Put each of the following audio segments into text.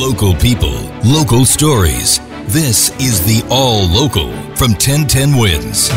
Local people, local stories. This is the All Local from 1010 Wins.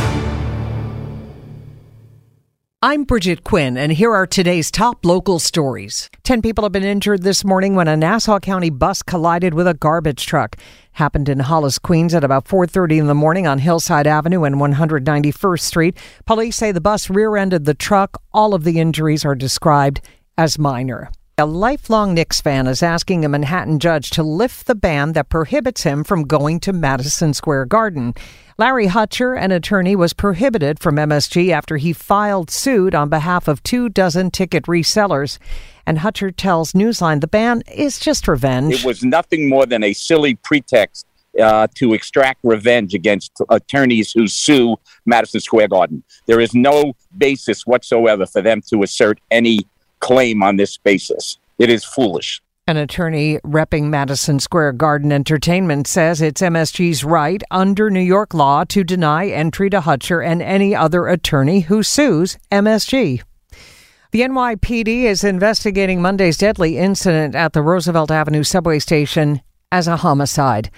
I'm Bridget Quinn, and here are today's top local stories. Ten people have been injured this morning when a Nassau County bus collided with a garbage truck. Happened in Hollis, Queens at about 4.30 in the morning on Hillside Avenue and 191st Street. Police say the bus rear-ended the truck. All of the injuries are described as minor. A lifelong Knicks fan is asking a Manhattan judge to lift the ban that prohibits him from going to Madison Square Garden. Larry Hutcher, an attorney, was prohibited from MSG after he filed suit on behalf of two dozen ticket resellers. And Hutcher tells Newsline the ban is just revenge. It was nothing more than a silly pretext uh, to extract revenge against attorneys who sue Madison Square Garden. There is no basis whatsoever for them to assert any claim on this basis. It is foolish. An attorney repping Madison Square Garden Entertainment says it's MSG's right under New York law to deny entry to Hutcher and any other attorney who sues MSG. The NYPD is investigating Monday's deadly incident at the Roosevelt Avenue subway station as a homicide.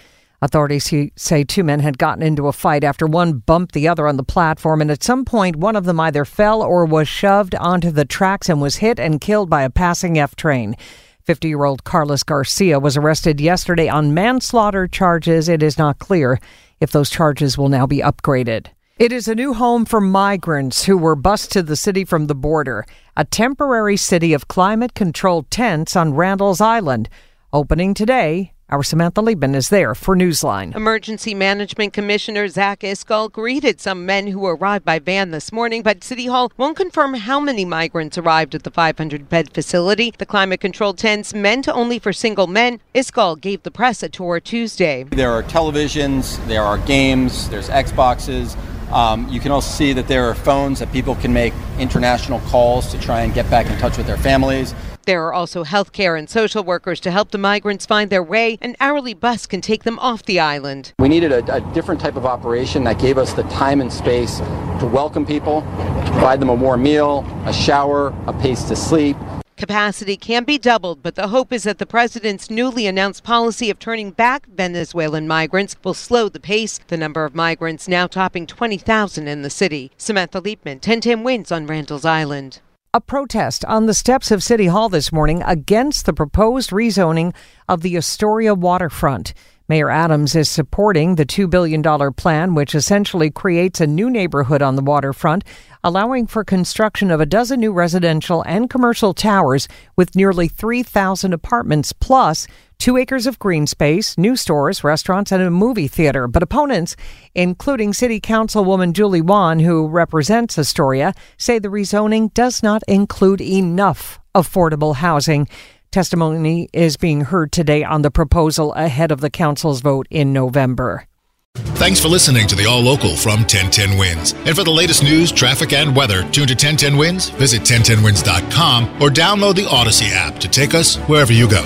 Authorities say two men had gotten into a fight after one bumped the other on the platform, and at some point, one of them either fell or was shoved onto the tracks and was hit and killed by a passing F train. 50 year old Carlos Garcia was arrested yesterday on manslaughter charges. It is not clear if those charges will now be upgraded. It is a new home for migrants who were bused to the city from the border, a temporary city of climate controlled tents on Randall's Island. Opening today, our Samantha Liebman is there for Newsline. Emergency Management Commissioner Zach Iscol greeted some men who arrived by van this morning, but City Hall won't confirm how many migrants arrived at the 500 bed facility. The climate controlled tents meant only for single men. Iscol gave the press a tour Tuesday. There are televisions, there are games, there's Xboxes. Um, you can also see that there are phones that people can make international calls to try and get back in touch with their families. There are also healthcare and social workers to help the migrants find their way. An hourly bus can take them off the island. We needed a, a different type of operation that gave us the time and space to welcome people, to provide them a warm meal, a shower, a place to sleep. Capacity can be doubled, but the hope is that the president's newly announced policy of turning back Venezuelan migrants will slow the pace. The number of migrants now topping 20,000 in the city. Samantha Liebman, 1010 wins on Randall's Island a protest on the steps of City Hall this morning against the proposed rezoning of the Astoria waterfront. Mayor Adams is supporting the $2 billion plan, which essentially creates a new neighborhood on the waterfront, allowing for construction of a dozen new residential and commercial towers with nearly 3,000 apartments plus two acres of green space, new stores, restaurants, and a movie theater. But opponents, including City Councilwoman Julie Won, who represents Astoria, say the rezoning does not include enough affordable housing. Testimony is being heard today on the proposal ahead of the council's vote in November. Thanks for listening to the All Local from 1010 WINS. And for the latest news, traffic, and weather, tune to 1010 WINS, visit 1010wins.com, or download the Odyssey app to take us wherever you go.